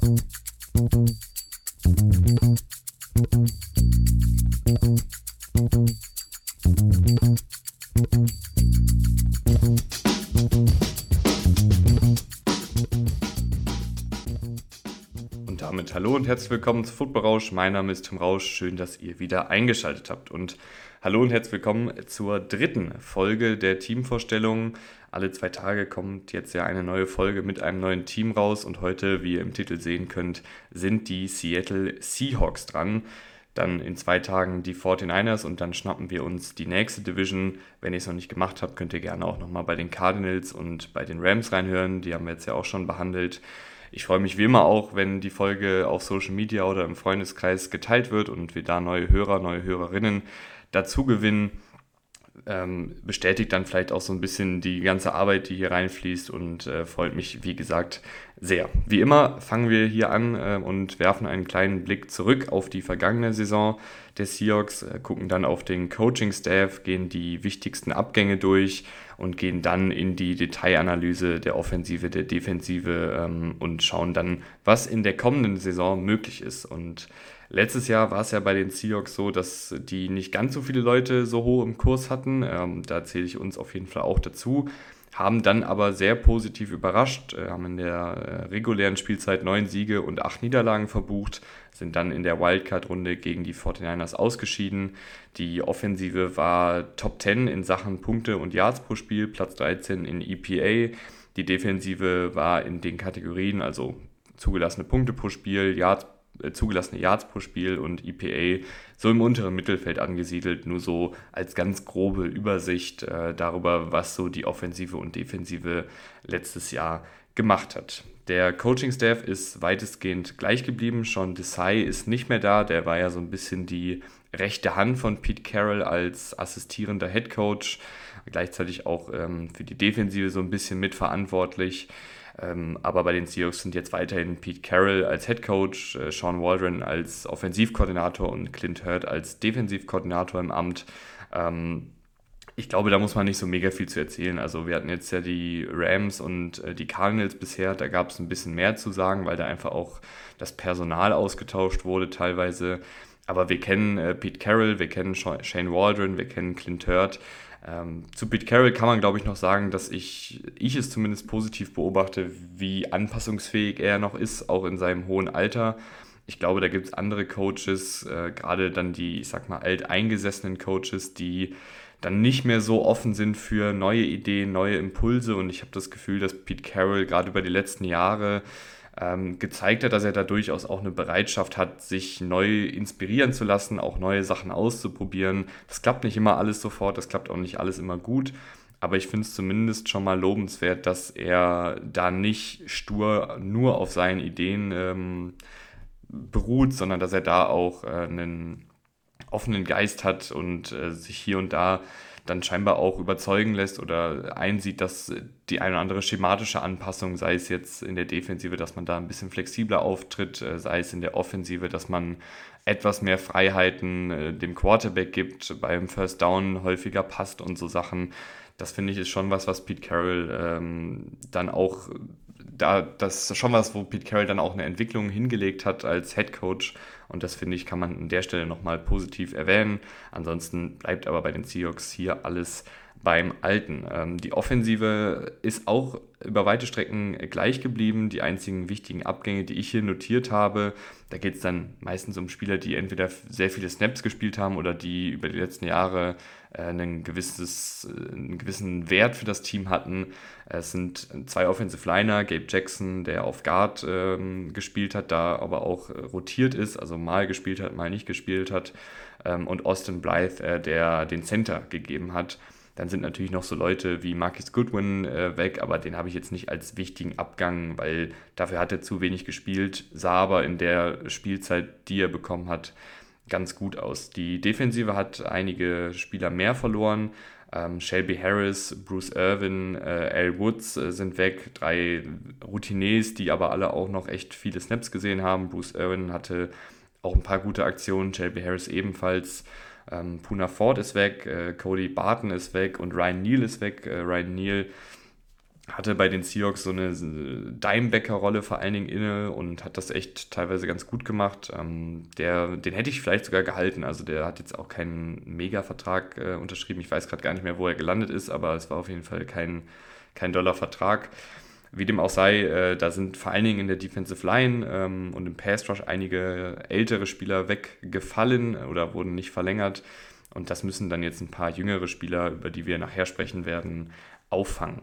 thank you. Und herzlich willkommen zu Football Rausch. Mein Name ist Tim Rausch. Schön, dass ihr wieder eingeschaltet habt. Und hallo und herzlich willkommen zur dritten Folge der Teamvorstellung. Alle zwei Tage kommt jetzt ja eine neue Folge mit einem neuen Team raus. Und heute, wie ihr im Titel sehen könnt, sind die Seattle Seahawks dran. Dann in zwei Tagen die 49ers und dann schnappen wir uns die nächste Division. Wenn ihr es noch nicht gemacht habt, könnt ihr gerne auch nochmal bei den Cardinals und bei den Rams reinhören. Die haben wir jetzt ja auch schon behandelt. Ich freue mich wie immer auch, wenn die Folge auf Social Media oder im Freundeskreis geteilt wird und wir da neue Hörer, neue Hörerinnen dazu gewinnen. Ähm, bestätigt dann vielleicht auch so ein bisschen die ganze Arbeit, die hier reinfließt und äh, freut mich, wie gesagt, sehr. Wie immer fangen wir hier an äh, und werfen einen kleinen Blick zurück auf die vergangene Saison der Seahawks, äh, gucken dann auf den Coaching-Staff, gehen die wichtigsten Abgänge durch und gehen dann in die Detailanalyse der Offensive, der Defensive ähm, und schauen dann, was in der kommenden Saison möglich ist. Und letztes Jahr war es ja bei den Seahawks so, dass die nicht ganz so viele Leute so hoch im Kurs hatten. Ähm, da zähle ich uns auf jeden Fall auch dazu haben dann aber sehr positiv überrascht, äh, haben in der äh, regulären Spielzeit neun Siege und acht Niederlagen verbucht, sind dann in der Wildcard-Runde gegen die 49ers ausgeschieden. Die Offensive war Top 10 in Sachen Punkte und Yards pro Spiel, Platz 13 in EPA. Die Defensive war in den Kategorien, also zugelassene Punkte pro Spiel, Yards zugelassene Yards pro Spiel und EPA so im unteren Mittelfeld angesiedelt, nur so als ganz grobe Übersicht äh, darüber, was so die Offensive und Defensive letztes Jahr gemacht hat. Der Coaching-Staff ist weitestgehend gleich geblieben. Sean Desai ist nicht mehr da. Der war ja so ein bisschen die rechte Hand von Pete Carroll als assistierender Head Coach, gleichzeitig auch ähm, für die Defensive so ein bisschen mitverantwortlich. Ähm, aber bei den Seahawks sind jetzt weiterhin Pete Carroll als Head Coach, äh, Sean Waldron als Offensivkoordinator und Clint Hurt als Defensivkoordinator im Amt. Ähm, ich glaube, da muss man nicht so mega viel zu erzählen. Also wir hatten jetzt ja die Rams und äh, die Cardinals bisher, da gab es ein bisschen mehr zu sagen, weil da einfach auch das Personal ausgetauscht wurde teilweise. Aber wir kennen äh, Pete Carroll, wir kennen Shane Waldron, wir kennen Clint Hurt. Ähm, zu Pete Carroll kann man, glaube ich, noch sagen, dass ich, ich es zumindest positiv beobachte, wie anpassungsfähig er noch ist, auch in seinem hohen Alter. Ich glaube, da gibt es andere Coaches, äh, gerade dann die, ich sag mal, alteingesessenen Coaches, die dann nicht mehr so offen sind für neue Ideen, neue Impulse. Und ich habe das Gefühl, dass Pete Carroll gerade über die letzten Jahre ähm, gezeigt hat, dass er da durchaus auch eine Bereitschaft hat, sich neu inspirieren zu lassen, auch neue Sachen auszuprobieren. Das klappt nicht immer alles sofort, das klappt auch nicht alles immer gut. Aber ich finde es zumindest schon mal lobenswert, dass er da nicht stur nur auf seinen Ideen ähm, beruht, sondern dass er da auch äh, einen offenen Geist hat und äh, sich hier und da dann scheinbar auch überzeugen lässt oder einsieht, dass die eine oder andere schematische Anpassung, sei es jetzt in der Defensive, dass man da ein bisschen flexibler auftritt, äh, sei es in der Offensive, dass man etwas mehr Freiheiten äh, dem Quarterback gibt, beim First Down häufiger passt und so Sachen. Das finde ich ist schon was, was Pete Carroll ähm, dann auch da, das ist schon was, wo Pete Carroll dann auch eine Entwicklung hingelegt hat als Head Coach. Und das finde ich, kann man an der Stelle nochmal positiv erwähnen. Ansonsten bleibt aber bei den Seahawks hier alles beim Alten. Ähm, die Offensive ist auch über weite Strecken gleich geblieben. Die einzigen wichtigen Abgänge, die ich hier notiert habe, da geht es dann meistens um Spieler, die entweder sehr viele Snaps gespielt haben oder die über die letzten Jahre äh, ein gewisses, äh, einen gewissen Wert für das Team hatten. Es sind zwei Offensive Liner, Gabe Jackson, der auf Guard ähm, gespielt hat, da aber auch rotiert ist, also mal gespielt hat, mal nicht gespielt hat. Ähm, und Austin Blythe, äh, der den Center gegeben hat. Dann sind natürlich noch so Leute wie Marcus Goodwin äh, weg, aber den habe ich jetzt nicht als wichtigen Abgang, weil dafür hat er zu wenig gespielt, sah aber in der Spielzeit, die er bekommen hat, ganz gut aus. Die Defensive hat einige Spieler mehr verloren. Ähm, Shelby Harris, Bruce Irvin, äh, Al Woods äh, sind weg. Drei Routiniers, die aber alle auch noch echt viele Snaps gesehen haben. Bruce Irvin hatte auch ein paar gute Aktionen, Shelby Harris ebenfalls. Ähm, Puna Ford ist weg, äh, Cody Barton ist weg und Ryan Neal ist weg. Äh, Ryan Neal hatte bei den Seahawks so eine Dimebacker-Rolle vor allen Dingen inne und hat das echt teilweise ganz gut gemacht. Ähm, der, den hätte ich vielleicht sogar gehalten. Also der hat jetzt auch keinen Mega-Vertrag äh, unterschrieben. Ich weiß gerade gar nicht mehr, wo er gelandet ist, aber es war auf jeden Fall kein, kein Dollar-Vertrag. Wie dem auch sei, äh, da sind vor allen Dingen in der Defensive Line ähm, und im Pass Rush einige ältere Spieler weggefallen oder wurden nicht verlängert. Und das müssen dann jetzt ein paar jüngere Spieler, über die wir nachher sprechen werden, auffangen.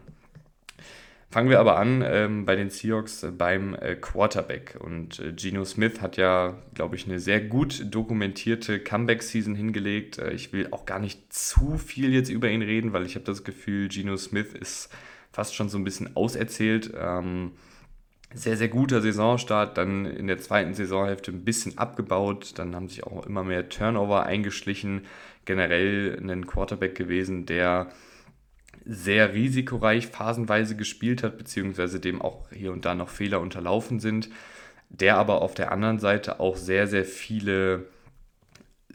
Fangen wir aber an ähm, bei den Seahawks äh, beim äh, Quarterback. Und äh, Geno Smith hat ja, glaube ich, eine sehr gut dokumentierte Comeback-Season hingelegt. Äh, ich will auch gar nicht zu viel jetzt über ihn reden, weil ich habe das Gefühl, Geno Smith ist fast schon so ein bisschen auserzählt. Ähm, sehr, sehr guter Saisonstart, dann in der zweiten Saisonhälfte ein bisschen abgebaut, dann haben sich auch immer mehr Turnover eingeschlichen. Generell ein Quarterback gewesen, der sehr risikoreich phasenweise gespielt hat, beziehungsweise dem auch hier und da noch Fehler unterlaufen sind, der aber auf der anderen Seite auch sehr, sehr viele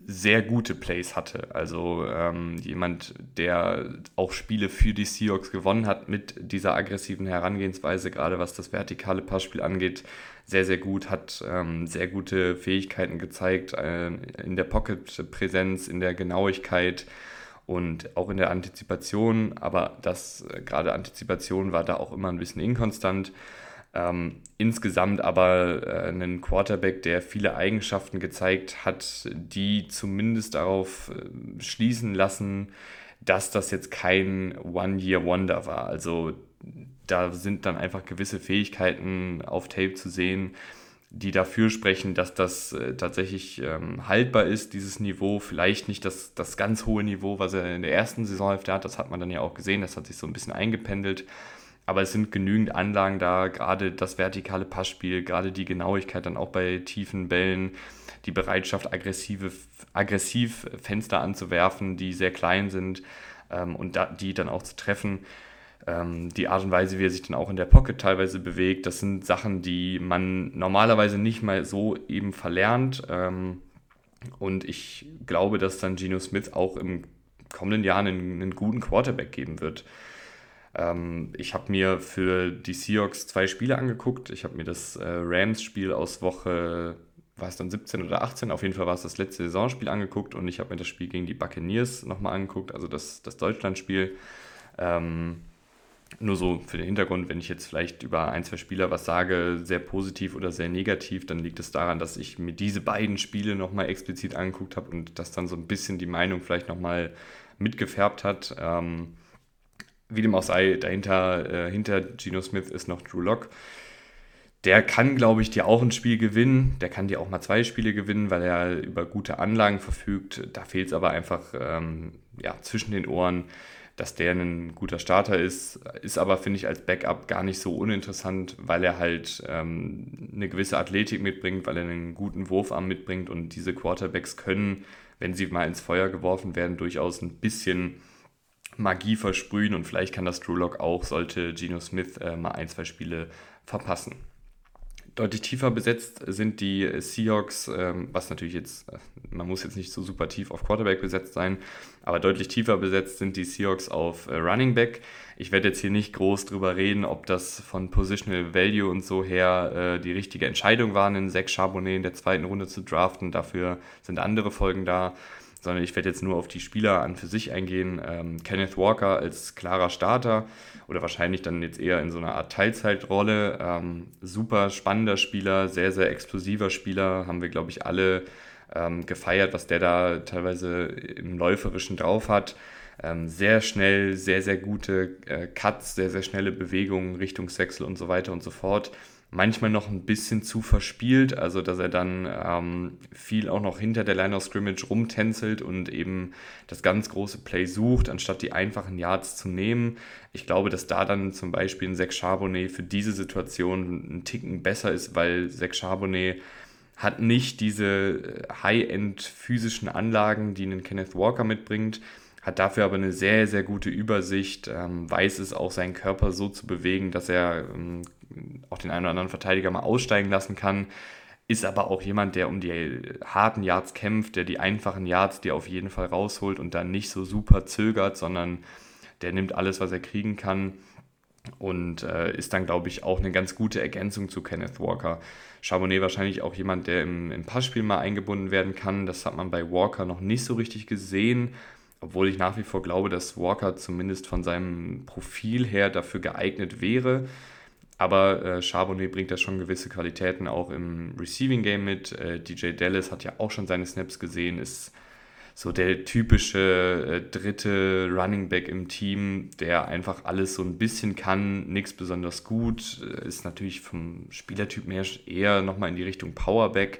sehr gute Plays hatte. Also ähm, jemand, der auch Spiele für die Seahawks gewonnen hat mit dieser aggressiven Herangehensweise, gerade was das vertikale Passspiel angeht, sehr, sehr gut, hat ähm, sehr gute Fähigkeiten gezeigt äh, in der Pocket-Präsenz, in der Genauigkeit und auch in der Antizipation, aber das äh, gerade Antizipation war da auch immer ein bisschen inkonstant. Ähm, insgesamt aber äh, einen Quarterback, der viele Eigenschaften gezeigt hat, die zumindest darauf äh, schließen lassen, dass das jetzt kein One-Year-Wonder war. Also da sind dann einfach gewisse Fähigkeiten auf Tape zu sehen, die dafür sprechen, dass das äh, tatsächlich ähm, haltbar ist, dieses Niveau. Vielleicht nicht das, das ganz hohe Niveau, was er in der ersten Saisonhälfte hat, das hat man dann ja auch gesehen, das hat sich so ein bisschen eingependelt. Aber es sind genügend Anlagen da, gerade das vertikale Passspiel, gerade die Genauigkeit dann auch bei tiefen Bällen, die Bereitschaft, aggressive, aggressiv Fenster anzuwerfen, die sehr klein sind ähm, und da, die dann auch zu treffen. Ähm, die Art und Weise, wie er sich dann auch in der Pocket teilweise bewegt, das sind Sachen, die man normalerweise nicht mal so eben verlernt. Ähm, und ich glaube, dass dann Geno Smith auch im kommenden Jahr einen, einen guten Quarterback geben wird. Ähm, ich habe mir für die Seahawks zwei Spiele angeguckt. Ich habe mir das äh, Rams-Spiel aus Woche, war es dann 17 oder 18? Auf jeden Fall war es das letzte Saisonspiel angeguckt und ich habe mir das Spiel gegen die Buccaneers nochmal angeguckt, also das, das Deutschland-Spiel. Ähm, nur so für den Hintergrund, wenn ich jetzt vielleicht über ein, zwei Spieler was sage, sehr positiv oder sehr negativ, dann liegt es daran, dass ich mir diese beiden Spiele nochmal explizit angeguckt habe und das dann so ein bisschen die Meinung vielleicht nochmal mitgefärbt hat. Ähm, wie dem auch sei, dahinter, äh, hinter Geno Smith ist noch Drew Lock. Der kann, glaube ich, dir auch ein Spiel gewinnen. Der kann dir auch mal zwei Spiele gewinnen, weil er über gute Anlagen verfügt. Da fehlt es aber einfach ähm, ja, zwischen den Ohren, dass der ein guter Starter ist. Ist aber, finde ich, als Backup gar nicht so uninteressant, weil er halt ähm, eine gewisse Athletik mitbringt, weil er einen guten Wurfarm mitbringt und diese Quarterbacks können, wenn sie mal ins Feuer geworfen werden, durchaus ein bisschen Magie versprühen und vielleicht kann das Drew Lock auch, sollte Geno Smith äh, mal ein, zwei Spiele verpassen. Deutlich tiefer besetzt sind die Seahawks, ähm, was natürlich jetzt, äh, man muss jetzt nicht so super tief auf Quarterback besetzt sein, aber deutlich tiefer besetzt sind die Seahawks auf äh, Running Back. Ich werde jetzt hier nicht groß drüber reden, ob das von Positional Value und so her äh, die richtige Entscheidung war, einen Zach Charbonnet in der zweiten Runde zu draften. Dafür sind andere Folgen da sondern ich werde jetzt nur auf die Spieler an für sich eingehen. Ähm, Kenneth Walker als klarer Starter oder wahrscheinlich dann jetzt eher in so einer Art Teilzeitrolle. Ähm, super spannender Spieler, sehr, sehr explosiver Spieler, haben wir, glaube ich, alle ähm, gefeiert, was der da teilweise im Läuferischen drauf hat. Ähm, sehr schnell, sehr, sehr gute äh, Cuts, sehr, sehr schnelle Bewegungen, Richtungswechsel und so weiter und so fort manchmal noch ein bisschen zu verspielt, also dass er dann ähm, viel auch noch hinter der Line of Scrimmage rumtänzelt und eben das ganz große Play sucht, anstatt die einfachen Yards zu nehmen. Ich glaube, dass da dann zum Beispiel ein Zach Charbonnet für diese Situation ein Ticken besser ist, weil Zach Charbonnet hat nicht diese äh, High-End physischen Anlagen, die einen Kenneth Walker mitbringt, hat dafür aber eine sehr, sehr gute Übersicht, ähm, weiß es auch, seinen Körper so zu bewegen, dass er ähm, auch den einen oder anderen Verteidiger mal aussteigen lassen kann. Ist aber auch jemand, der um die harten Yards kämpft, der die einfachen Yards dir auf jeden Fall rausholt und dann nicht so super zögert, sondern der nimmt alles, was er kriegen kann. und äh, ist dann, glaube ich, auch eine ganz gute Ergänzung zu Kenneth Walker. Charbonnet wahrscheinlich auch jemand, der im, im Passspiel mal eingebunden werden kann. Das hat man bei Walker noch nicht so richtig gesehen, obwohl ich nach wie vor glaube, dass Walker zumindest von seinem Profil her dafür geeignet wäre. Aber äh, Charbonnet bringt da schon gewisse Qualitäten auch im Receiving Game mit. Äh, DJ Dallas hat ja auch schon seine Snaps gesehen, ist so der typische äh, dritte Running Back im Team, der einfach alles so ein bisschen kann, nichts besonders gut, äh, ist natürlich vom Spielertyp her eher nochmal in die Richtung Powerback,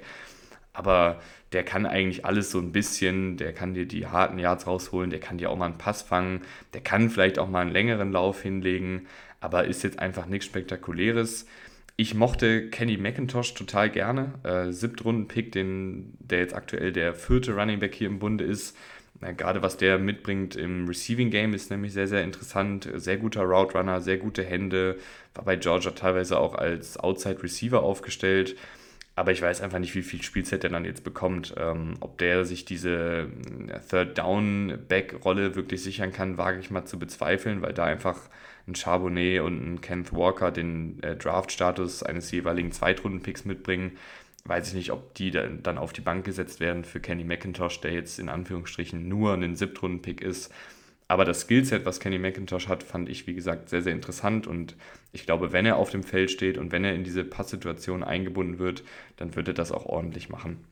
aber der kann eigentlich alles so ein bisschen, der kann dir die harten Yards rausholen, der kann dir auch mal einen Pass fangen, der kann vielleicht auch mal einen längeren Lauf hinlegen, aber ist jetzt einfach nichts Spektakuläres. Ich mochte Kenny McIntosh total gerne. Äh, Siebtrunden-Pick, der jetzt aktuell der vierte Running Back hier im Bunde ist. Äh, gerade was der mitbringt im Receiving Game ist nämlich sehr, sehr interessant. Sehr guter Route Runner, sehr gute Hände. War bei Georgia teilweise auch als Outside Receiver aufgestellt. Aber ich weiß einfach nicht, wie viel Spielzeit er dann jetzt bekommt. Ähm, ob der sich diese Third Down Back Rolle wirklich sichern kann, wage ich mal zu bezweifeln, weil da einfach ein Charbonnet und ein Kenneth Walker den äh, Draft-Status eines jeweiligen Zweitrunden-Picks mitbringen. Weiß ich nicht, ob die dann auf die Bank gesetzt werden für Kenny McIntosh, der jetzt in Anführungsstrichen nur ein Siebtrunden-Pick ist. Aber das Skillset, was Kenny McIntosh hat, fand ich, wie gesagt, sehr, sehr interessant. Und ich glaube, wenn er auf dem Feld steht und wenn er in diese Passsituation eingebunden wird, dann wird er das auch ordentlich machen.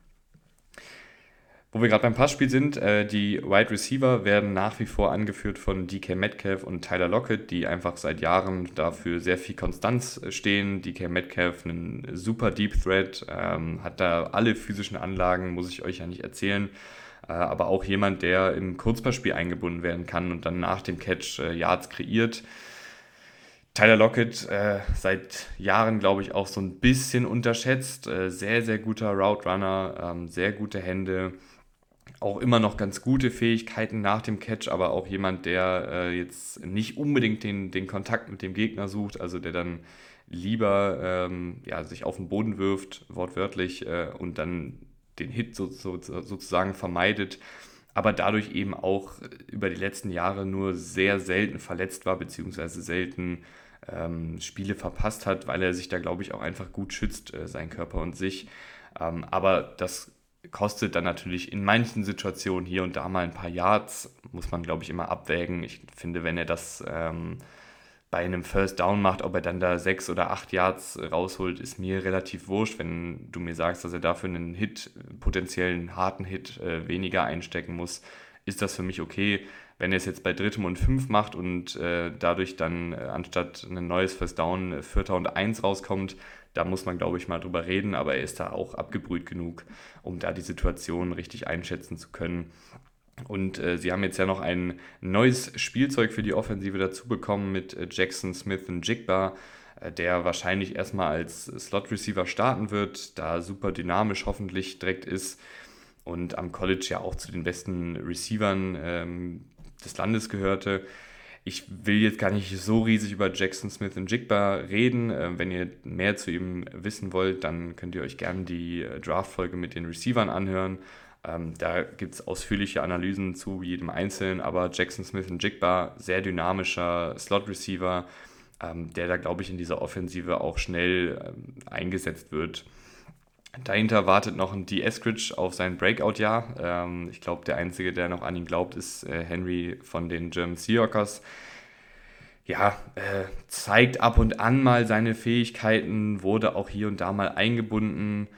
Wo wir gerade beim Passspiel sind, äh, die Wide Receiver werden nach wie vor angeführt von DK Metcalf und Tyler Lockett, die einfach seit Jahren dafür sehr viel Konstanz stehen. DK Metcalf, ein super Deep Threat, ähm, hat da alle physischen Anlagen, muss ich euch ja nicht erzählen. Äh, aber auch jemand, der im Kurzpassspiel eingebunden werden kann und dann nach dem Catch äh, Yards kreiert. Tyler Lockett äh, seit Jahren, glaube ich, auch so ein bisschen unterschätzt. Äh, sehr, sehr guter Route Runner, ähm, sehr gute Hände auch immer noch ganz gute Fähigkeiten nach dem Catch, aber auch jemand, der äh, jetzt nicht unbedingt den, den Kontakt mit dem Gegner sucht, also der dann lieber ähm, ja, sich auf den Boden wirft, wortwörtlich, äh, und dann den Hit so, so, sozusagen vermeidet, aber dadurch eben auch über die letzten Jahre nur sehr selten verletzt war, beziehungsweise selten ähm, Spiele verpasst hat, weil er sich da, glaube ich, auch einfach gut schützt, äh, sein Körper und sich. Ähm, aber das kostet dann natürlich in manchen Situationen hier und da mal ein paar Yards, muss man, glaube ich, immer abwägen. Ich finde, wenn er das ähm, bei einem First Down macht, ob er dann da sechs oder acht Yards rausholt, ist mir relativ wurscht. Wenn du mir sagst, dass er dafür einen Hit, potenziellen harten Hit äh, weniger einstecken muss, ist das für mich okay. Wenn er es jetzt bei drittem und fünf macht und äh, dadurch dann äh, anstatt ein neues First Down äh, Vierter und eins rauskommt, da muss man, glaube ich, mal drüber reden, aber er ist da auch abgebrüht genug, um da die Situation richtig einschätzen zu können. Und äh, sie haben jetzt ja noch ein neues Spielzeug für die Offensive dazu bekommen mit äh, Jackson Smith und Jigba, äh, der wahrscheinlich erstmal als Slot Receiver starten wird, da super dynamisch hoffentlich direkt ist und am College ja auch zu den besten Receivern ähm, des Landes gehörte. Ich will jetzt gar nicht so riesig über Jackson Smith und Jigba reden. Ähm, wenn ihr mehr zu ihm wissen wollt, dann könnt ihr euch gerne die äh, Draft-Folge mit den Receivern anhören. Ähm, da gibt es ausführliche Analysen zu jedem Einzelnen, aber Jackson Smith und Jigba, sehr dynamischer Slot-Receiver, ähm, der da, glaube ich, in dieser Offensive auch schnell eingesetzt wird. Dahinter wartet noch ein D. Eskridge auf sein Breakout-Jahr. Ähm, ich glaube, der Einzige, der noch an ihn glaubt, ist äh, Henry von den German Seahawkers. Ja, äh, zeigt ab und an mal seine Fähigkeiten, wurde auch hier und da mal eingebunden,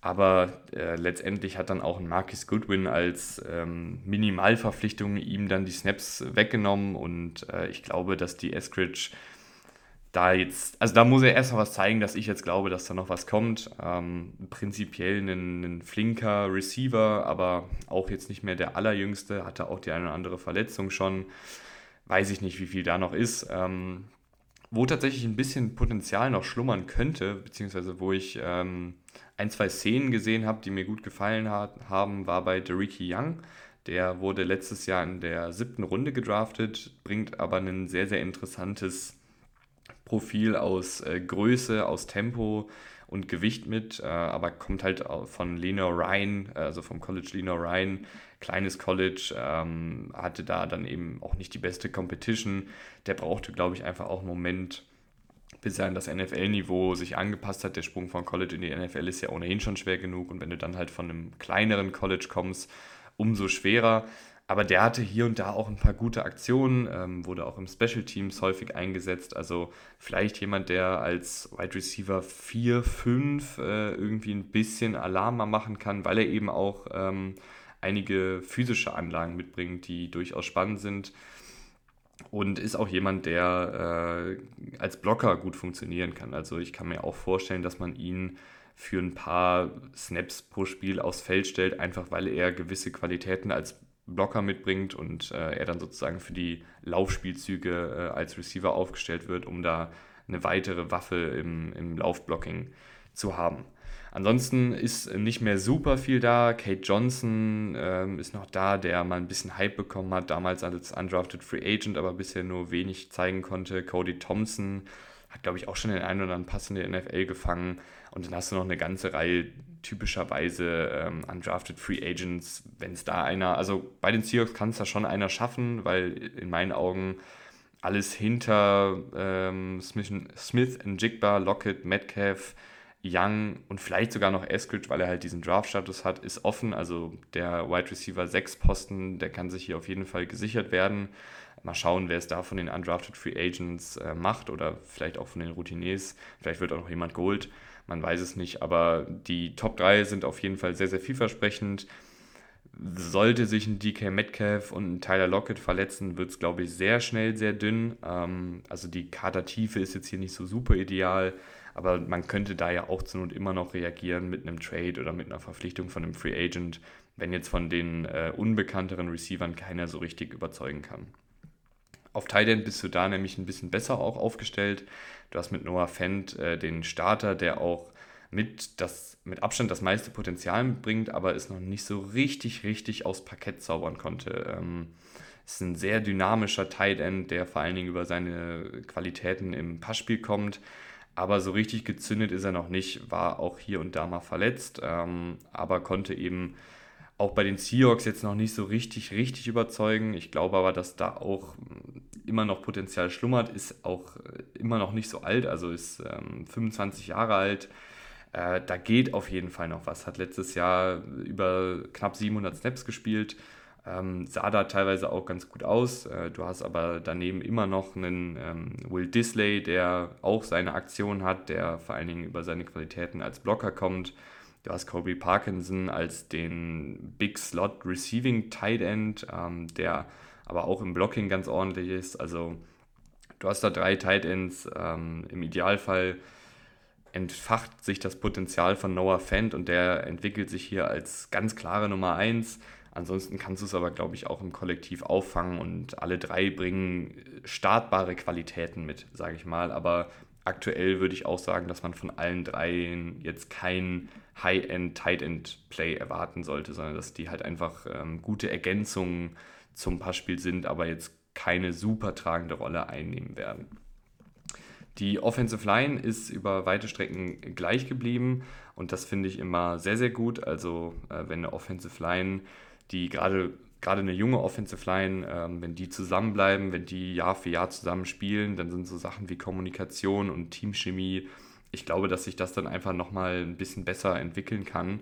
aber äh, letztendlich hat dann auch ein Marcus Goodwin als ähm, Minimalverpflichtung ihm dann die Snaps weggenommen und äh, ich glaube, dass die Eskridge da jetzt, also da muss er erst mal was zeigen, dass ich jetzt glaube, dass da noch was kommt. Ähm, prinzipiell ein, ein, flinker Receiver, aber auch jetzt nicht mehr der allerjüngste, hatte auch die eine oder andere Verletzung schon. Weiß ich nicht, wie viel da noch ist. Ähm, wo tatsächlich ein bisschen Potenzial noch schlummern könnte, beziehungsweise wo ich ähm, ein, zwei Szenen gesehen habe, die mir gut gefallen hat, haben, war bei Deriki Young. Der wurde letztes Jahr in der siebten Runde gedraftet, bringt aber ein sehr, sehr interessantes Profil aus äh, Größe, aus Tempo und Gewicht mit, äh, aber kommt halt von Lena Ryan, also vom College Lena Ryan, kleines College, ähm, hatte da dann eben auch nicht die beste Competition. Der brauchte, glaube ich, einfach auch einen Moment, bis er an das NFL-Niveau sich angepasst hat. Der Sprung von College in die NFL ist ja ohnehin schon schwer genug und wenn du dann halt von einem kleineren College kommst, umso schwerer. Aber der hatte hier und da auch ein paar gute Aktionen, ähm, wurde auch im Special Teams häufig eingesetzt. Also vielleicht jemand, der als Wide Receiver 4, 5 äh, irgendwie ein bisschen Alarm mal machen kann, weil er eben auch ähm, einige physische Anlagen mitbringt, die durchaus spannend sind. Und ist auch jemand, der äh, als Blocker gut funktionieren kann. Also ich kann mir auch vorstellen, dass man ihn für ein paar Snaps pro Spiel aufs Feld stellt, einfach weil er gewisse Qualitäten als Blocker mitbringt und äh, er dann sozusagen für die Laufspielzüge äh, als Receiver aufgestellt wird, um da eine weitere Waffe im, im Laufblocking zu haben. Ansonsten ist nicht mehr super viel da. Kate Johnson ähm, ist noch da, der mal ein bisschen Hype bekommen hat, damals als undrafted Free Agent, aber bisher nur wenig zeigen konnte. Cody Thompson hat, glaube ich, auch schon den einen oder anderen Pass in der NFL gefangen. Und dann hast du noch eine ganze Reihe typischerweise ähm, undrafted Free Agents, wenn es da einer, also bei den Seahawks kann es da schon einer schaffen, weil in meinen Augen alles hinter ähm, Smith, Smith, Njigba, Lockett, Metcalf, Young und vielleicht sogar noch Eskridge, weil er halt diesen Draft-Status hat, ist offen. Also der Wide Receiver 6 Posten, der kann sich hier auf jeden Fall gesichert werden. Mal schauen, wer es da von den Undrafted Free Agents äh, macht oder vielleicht auch von den Routiniers. Vielleicht wird auch noch jemand geholt. Man weiß es nicht. Aber die Top 3 sind auf jeden Fall sehr, sehr vielversprechend. Sollte sich ein DK Metcalf und ein Tyler Lockett verletzen, wird es, glaube ich, sehr schnell sehr dünn. Ähm, also die Kadertiefe ist jetzt hier nicht so super ideal. Aber man könnte da ja auch zur Not immer noch reagieren mit einem Trade oder mit einer Verpflichtung von einem Free Agent, wenn jetzt von den äh, unbekannteren Receivern keiner so richtig überzeugen kann. Auf End bist du da nämlich ein bisschen besser auch aufgestellt. Du hast mit Noah Fent äh, den Starter, der auch mit, das, mit Abstand das meiste Potenzial bringt, aber es noch nicht so richtig, richtig aus Parkett zaubern konnte. Ähm, ist ein sehr dynamischer Tight End, der vor allen Dingen über seine Qualitäten im Passspiel kommt. Aber so richtig gezündet ist er noch nicht, war auch hier und da mal verletzt, ähm, aber konnte eben auch bei den Seahawks jetzt noch nicht so richtig, richtig überzeugen. Ich glaube aber, dass da auch immer noch Potenzial schlummert, ist auch äh, immer noch nicht so alt, also ist ähm, 25 Jahre alt. Äh, da geht auf jeden Fall noch was. Hat letztes Jahr über knapp 700 Snaps gespielt. Ähm, sah da teilweise auch ganz gut aus. Äh, du hast aber daneben immer noch einen ähm, Will Disley, der auch seine Aktion hat, der vor allen Dingen über seine Qualitäten als Blocker kommt. Du hast Kobe Parkinson als den Big Slot Receiving Tight End, ähm, der aber auch im Blocking ganz ordentlich ist. Also du hast da drei Tight Ends. Ähm, Im Idealfall entfacht sich das Potenzial von Noah Fent und der entwickelt sich hier als ganz klare Nummer 1. Ansonsten kannst du es aber, glaube ich, auch im Kollektiv auffangen und alle drei bringen startbare Qualitäten mit, sage ich mal. Aber aktuell würde ich auch sagen, dass man von allen dreien jetzt kein High-End, Tight-End-Play erwarten sollte, sondern dass die halt einfach ähm, gute Ergänzungen zum Passspiel sind, aber jetzt keine super tragende Rolle einnehmen werden. Die Offensive Line ist über weite Strecken gleich geblieben und das finde ich immer sehr, sehr gut. Also äh, wenn eine Offensive Line, die gerade gerade eine junge Offensive Line, ähm, wenn die zusammenbleiben, wenn die Jahr für Jahr zusammen spielen, dann sind so Sachen wie Kommunikation und Teamchemie, ich glaube, dass sich das dann einfach nochmal ein bisschen besser entwickeln kann.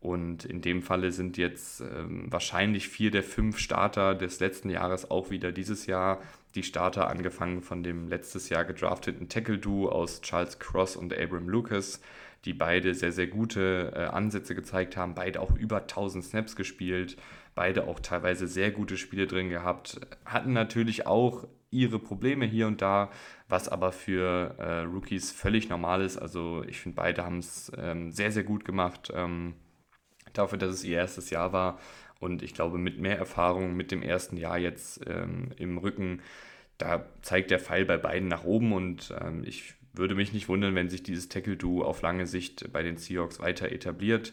Und in dem Falle sind jetzt ähm, wahrscheinlich vier der fünf Starter des letzten Jahres auch wieder dieses Jahr die Starter, angefangen von dem letztes Jahr gedrafteten Tackle-Duo aus Charles Cross und Abram Lucas, die beide sehr, sehr gute äh, Ansätze gezeigt haben, beide auch über 1000 Snaps gespielt, beide auch teilweise sehr gute Spiele drin gehabt, hatten natürlich auch ihre Probleme hier und da, was aber für äh, Rookies völlig normal ist. Also ich finde, beide haben es ähm, sehr, sehr gut gemacht. Ähm, dafür, dass es ihr erstes Jahr war. Und ich glaube, mit mehr Erfahrung, mit dem ersten Jahr jetzt ähm, im Rücken, da zeigt der Pfeil bei beiden nach oben. Und ähm, ich würde mich nicht wundern, wenn sich dieses Tackle-Duo auf lange Sicht bei den Seahawks weiter etabliert.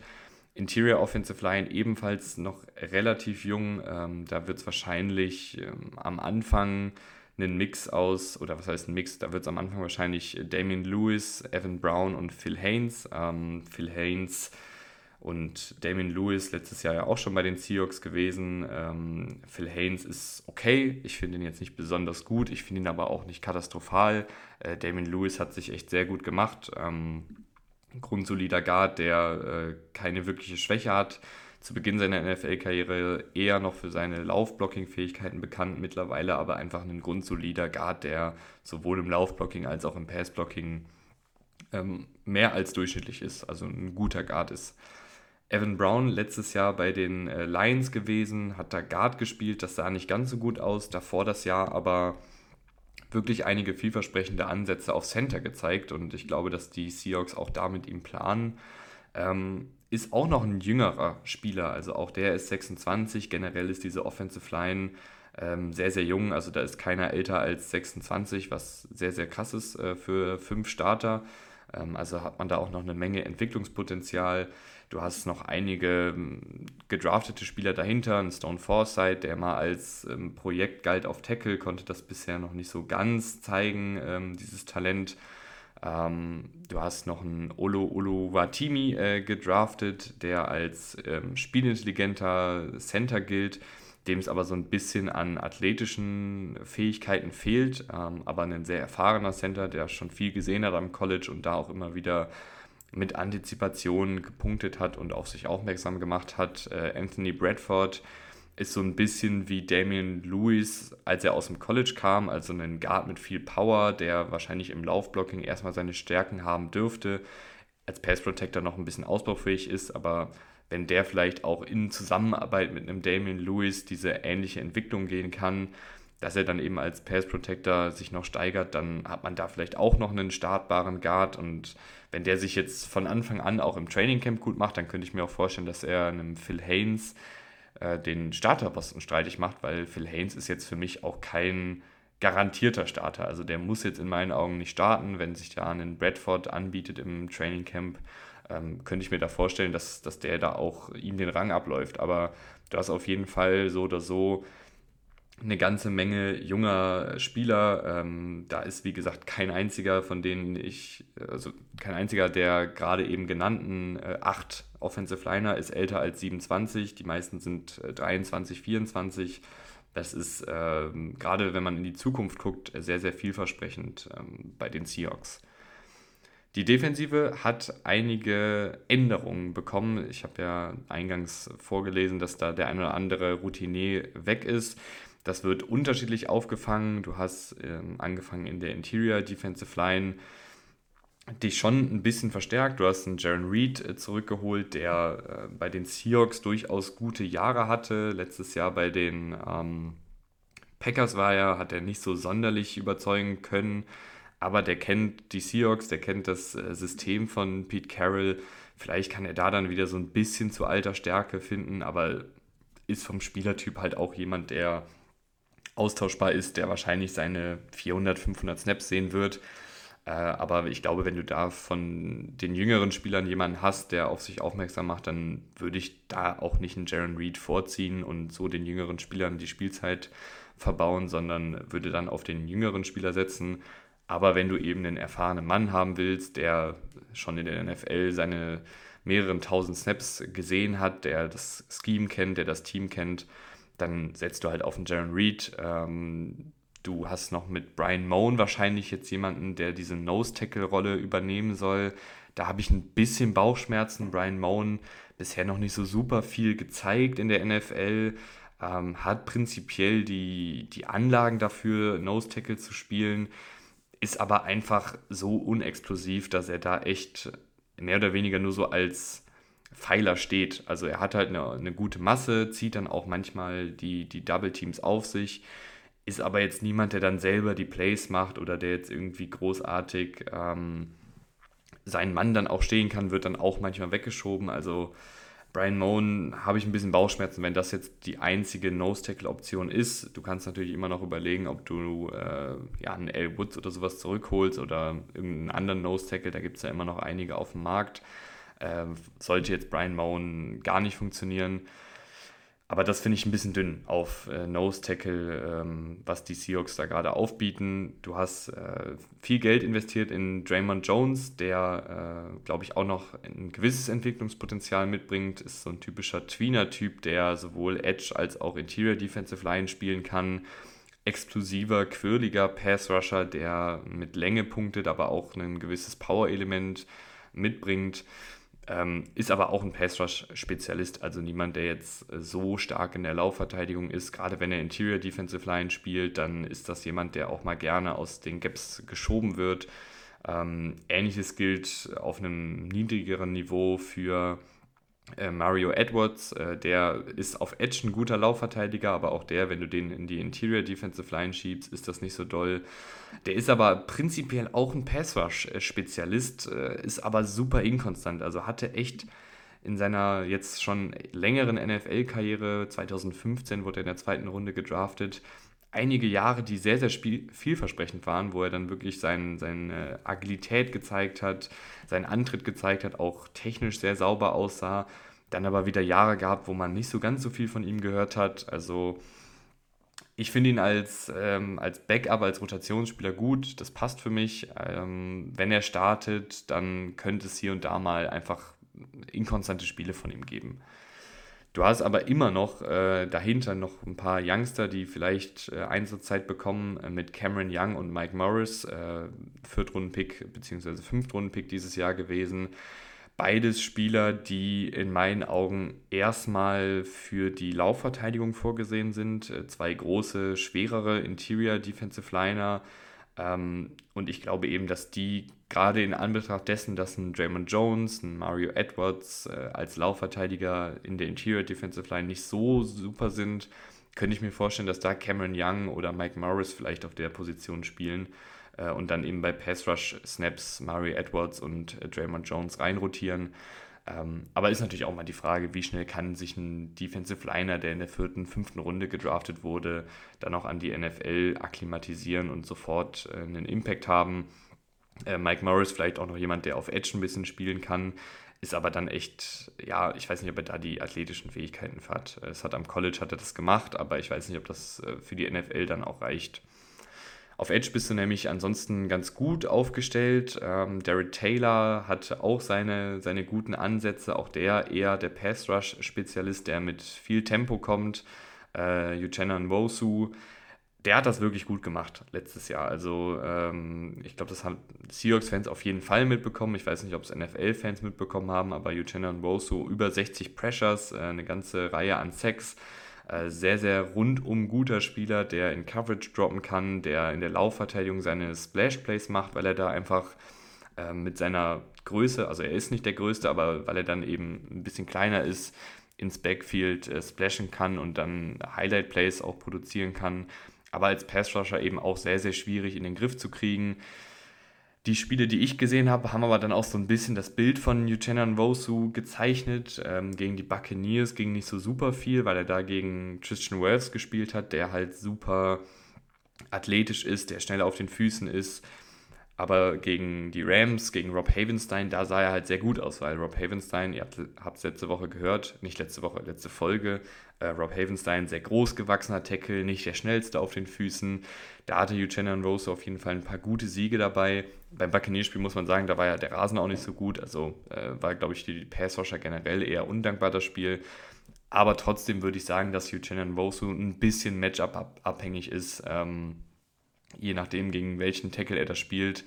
Interior Offensive Line ebenfalls noch relativ jung. Ähm, da wird es wahrscheinlich ähm, am Anfang einen Mix aus, oder was heißt ein Mix? Da wird es am Anfang wahrscheinlich Damien Lewis, Evan Brown und Phil Haynes. Ähm, Phil Haynes und Damien Lewis letztes Jahr ja auch schon bei den Seahawks gewesen. Ähm, Phil Haynes ist okay. Ich finde ihn jetzt nicht besonders gut. Ich finde ihn aber auch nicht katastrophal. Äh, Damien Lewis hat sich echt sehr gut gemacht. Ähm, grundsolider Guard, der äh, keine wirkliche Schwäche hat zu Beginn seiner NFL-Karriere eher noch für seine Laufblocking-Fähigkeiten bekannt, mittlerweile aber einfach ein grundsolider Guard, der sowohl im Laufblocking als auch im Passblocking ähm, mehr als durchschnittlich ist, also ein guter Guard ist. Evan Brown letztes Jahr bei den äh, Lions gewesen, hat da Guard gespielt, das sah nicht ganz so gut aus, davor das Jahr aber wirklich einige vielversprechende Ansätze auf Center gezeigt und ich glaube, dass die Seahawks auch da mit ihm planen. Ähm, ist auch noch ein jüngerer Spieler, also auch der ist 26. Generell ist diese Offensive Line ähm, sehr, sehr jung, also da ist keiner älter als 26, was sehr, sehr krass ist äh, für fünf Starter. Ähm, also hat man da auch noch eine Menge Entwicklungspotenzial. Du hast noch einige ähm, gedraftete Spieler dahinter, ein Stone Forsythe, der mal als ähm, Projekt galt auf Tackle, konnte das bisher noch nicht so ganz zeigen, ähm, dieses Talent. Ähm, du hast noch einen Olo Oluwatimi äh, gedraftet, der als ähm, spielintelligenter Center gilt, dem es aber so ein bisschen an athletischen Fähigkeiten fehlt, ähm, aber ein sehr erfahrener Center, der schon viel gesehen hat am College und da auch immer wieder mit Antizipation gepunktet hat und auf sich aufmerksam gemacht hat. Äh, Anthony Bradford ist so ein bisschen wie Damian Lewis, als er aus dem College kam, also ein Guard mit viel Power, der wahrscheinlich im Laufblocking erstmal seine Stärken haben dürfte, als Pass Protector noch ein bisschen ausbaufähig ist, aber wenn der vielleicht auch in Zusammenarbeit mit einem Damian Lewis diese ähnliche Entwicklung gehen kann, dass er dann eben als Pass Protector sich noch steigert, dann hat man da vielleicht auch noch einen startbaren Guard und wenn der sich jetzt von Anfang an auch im Training Camp gut macht, dann könnte ich mir auch vorstellen, dass er einem Phil Haynes äh, den Starterposten streitig macht, weil Phil Haynes ist jetzt für mich auch kein garantierter Starter. Also der muss jetzt in meinen Augen nicht starten. Wenn sich da einen Bradford anbietet im Training Camp, ähm, könnte ich mir da vorstellen, dass, dass der da auch ihm den Rang abläuft. Aber du hast auf jeden Fall so oder so eine ganze Menge junger Spieler. Ähm, da ist, wie gesagt, kein einziger von denen ich, also kein einziger der gerade eben genannten äh, acht Offensive Liner ist älter als 27. Die meisten sind äh, 23, 24. Das ist äh, gerade, wenn man in die Zukunft guckt, sehr, sehr vielversprechend ähm, bei den Seahawks. Die Defensive hat einige Änderungen bekommen. Ich habe ja eingangs vorgelesen, dass da der ein oder andere Routinier weg ist. Das wird unterschiedlich aufgefangen. Du hast ähm, angefangen in der Interior Defensive Line dich schon ein bisschen verstärkt. Du hast einen Jaron Reed äh, zurückgeholt, der äh, bei den Seahawks durchaus gute Jahre hatte. Letztes Jahr bei den ähm, Packers war er, hat er nicht so sonderlich überzeugen können. Aber der kennt die Seahawks, der kennt das äh, System von Pete Carroll. Vielleicht kann er da dann wieder so ein bisschen zu alter Stärke finden, aber ist vom Spielertyp halt auch jemand, der austauschbar ist, der wahrscheinlich seine 400, 500 Snaps sehen wird. Äh, aber ich glaube, wenn du da von den jüngeren Spielern jemanden hast, der auf sich aufmerksam macht, dann würde ich da auch nicht einen Jaron Reed vorziehen und so den jüngeren Spielern die Spielzeit verbauen, sondern würde dann auf den jüngeren Spieler setzen. Aber wenn du eben einen erfahrenen Mann haben willst, der schon in der NFL seine mehreren tausend Snaps gesehen hat, der das Scheme kennt, der das Team kennt, dann setzt du halt auf einen Jaron Reed. Ähm, du hast noch mit Brian Moan wahrscheinlich jetzt jemanden, der diese Nose-Tackle-Rolle übernehmen soll. Da habe ich ein bisschen Bauchschmerzen. Brian Moan bisher noch nicht so super viel gezeigt in der NFL. Ähm, hat prinzipiell die, die Anlagen dafür, Nose-Tackle zu spielen, ist aber einfach so unexplosiv, dass er da echt mehr oder weniger nur so als Pfeiler steht. Also er hat halt eine, eine gute Masse, zieht dann auch manchmal die, die Double Teams auf sich, ist aber jetzt niemand, der dann selber die Plays macht oder der jetzt irgendwie großartig ähm, seinen Mann dann auch stehen kann, wird dann auch manchmal weggeschoben. Also Brian Moan habe ich ein bisschen Bauchschmerzen, wenn das jetzt die einzige Nose-Tackle-Option ist. Du kannst natürlich immer noch überlegen, ob du äh, ja, einen L. Woods oder sowas zurückholst oder irgendeinen anderen Nose-Tackle. Da gibt es ja immer noch einige auf dem Markt. Äh, sollte jetzt Brian Moan gar nicht funktionieren. Aber das finde ich ein bisschen dünn auf äh, Nose Tackle, ähm, was die Seahawks da gerade aufbieten. Du hast äh, viel Geld investiert in Draymond Jones, der, äh, glaube ich, auch noch ein gewisses Entwicklungspotenzial mitbringt. Ist so ein typischer Tweener-Typ, der sowohl Edge als auch Interior Defensive Line spielen kann. Explosiver, quirliger Pass-Rusher, der mit Länge punktet, aber auch ein gewisses Power-Element mitbringt. Ähm, ist aber auch ein Pass-Rush-Spezialist, also niemand, der jetzt so stark in der Laufverteidigung ist. Gerade wenn er Interior Defensive Line spielt, dann ist das jemand, der auch mal gerne aus den Gaps geschoben wird. Ähm, Ähnliches gilt auf einem niedrigeren Niveau für äh, Mario Edwards, äh, der ist auf Edge ein guter Laufverteidiger, aber auch der, wenn du den in die Interior Defensive Line schiebst, ist das nicht so doll. Der ist aber prinzipiell auch ein Pass-Rush-Spezialist, äh, ist aber super inkonstant. Also hatte echt in seiner jetzt schon längeren NFL-Karriere, 2015 wurde er in der zweiten Runde gedraftet, einige Jahre, die sehr, sehr vielversprechend waren, wo er dann wirklich sein, seine Agilität gezeigt hat, seinen Antritt gezeigt hat, auch technisch sehr sauber aussah. Dann aber wieder Jahre gab, wo man nicht so ganz so viel von ihm gehört hat. Also ich finde ihn als, ähm, als Backup, als Rotationsspieler gut. Das passt für mich. Ähm, wenn er startet, dann könnte es hier und da mal einfach inkonstante Spiele von ihm geben. Du hast aber immer noch äh, dahinter noch ein paar Youngster, die vielleicht äh, Einsatzzeit bekommen äh, mit Cameron Young und Mike Morris, äh, Viertrunden-Pick bzw. Fünftrunden-Pick dieses Jahr gewesen. Beides Spieler, die in meinen Augen erstmal für die Laufverteidigung vorgesehen sind. Äh, zwei große, schwerere Interior Defensive Liner. Ähm, und ich glaube eben, dass die gerade in Anbetracht dessen, dass ein Draymond Jones, ein Mario Edwards äh, als Laufverteidiger in der Interior Defensive Line nicht so super sind, könnte ich mir vorstellen, dass da Cameron Young oder Mike Morris vielleicht auf der Position spielen äh, und dann eben bei Pass Rush Snaps Mario Edwards und äh, Draymond Jones reinrotieren. Ähm, aber ist natürlich auch mal die Frage, wie schnell kann sich ein Defensive Liner, der in der vierten, fünften Runde gedraftet wurde, dann auch an die NFL akklimatisieren und sofort äh, einen Impact haben. Äh, Mike Morris vielleicht auch noch jemand, der auf Edge ein bisschen spielen kann, ist aber dann echt, ja, ich weiß nicht, ob er da die athletischen Fähigkeiten hat. Es hat am College hat er das gemacht, aber ich weiß nicht, ob das äh, für die NFL dann auch reicht. Auf Edge bist du nämlich ansonsten ganz gut aufgestellt. Ähm, Derek Taylor hat auch seine, seine guten Ansätze, auch der eher der Pass-Rush-Spezialist, der mit viel Tempo kommt. Äh, Uchenna Nwosu, der hat das wirklich gut gemacht letztes Jahr. Also ähm, ich glaube, das haben Seahawks-Fans auf jeden Fall mitbekommen. Ich weiß nicht, ob es NFL-Fans mitbekommen haben, aber Uchenna Nwosu über 60 Pressures, äh, eine ganze Reihe an Sacks. Äh, sehr, sehr rundum guter Spieler, der in Coverage droppen kann, der in der Laufverteidigung seine Splash Plays macht, weil er da einfach äh, mit seiner Größe, also er ist nicht der Größte, aber weil er dann eben ein bisschen kleiner ist, ins Backfield äh, splashen kann und dann Highlight Plays auch produzieren kann. Aber als Pass Rusher eben auch sehr, sehr schwierig in den Griff zu kriegen. Die Spiele, die ich gesehen habe, haben aber dann auch so ein bisschen das Bild von Lieutenant Wosu gezeichnet. Ähm, gegen die Buccaneers ging nicht so super viel, weil er da gegen Christian Wells gespielt hat, der halt super athletisch ist, der schnell auf den Füßen ist. Aber gegen die Rams, gegen Rob Havenstein, da sah er halt sehr gut aus, weil Rob Havenstein, ihr habt es letzte Woche gehört, nicht letzte Woche, letzte Folge, äh, Rob Havenstein, sehr groß gewachsener Tackle, nicht der schnellste auf den Füßen. Da hatte Uchenna Rose auf jeden Fall ein paar gute Siege dabei. Beim Buccaneers-Spiel muss man sagen, da war ja der Rasen auch nicht so gut. Also äh, war, glaube ich, die Passwasher generell eher undankbar das Spiel. Aber trotzdem würde ich sagen, dass Uchenna Wosu ein bisschen Matchup abhängig ist. Ähm, je nachdem, gegen welchen Tackle er das spielt,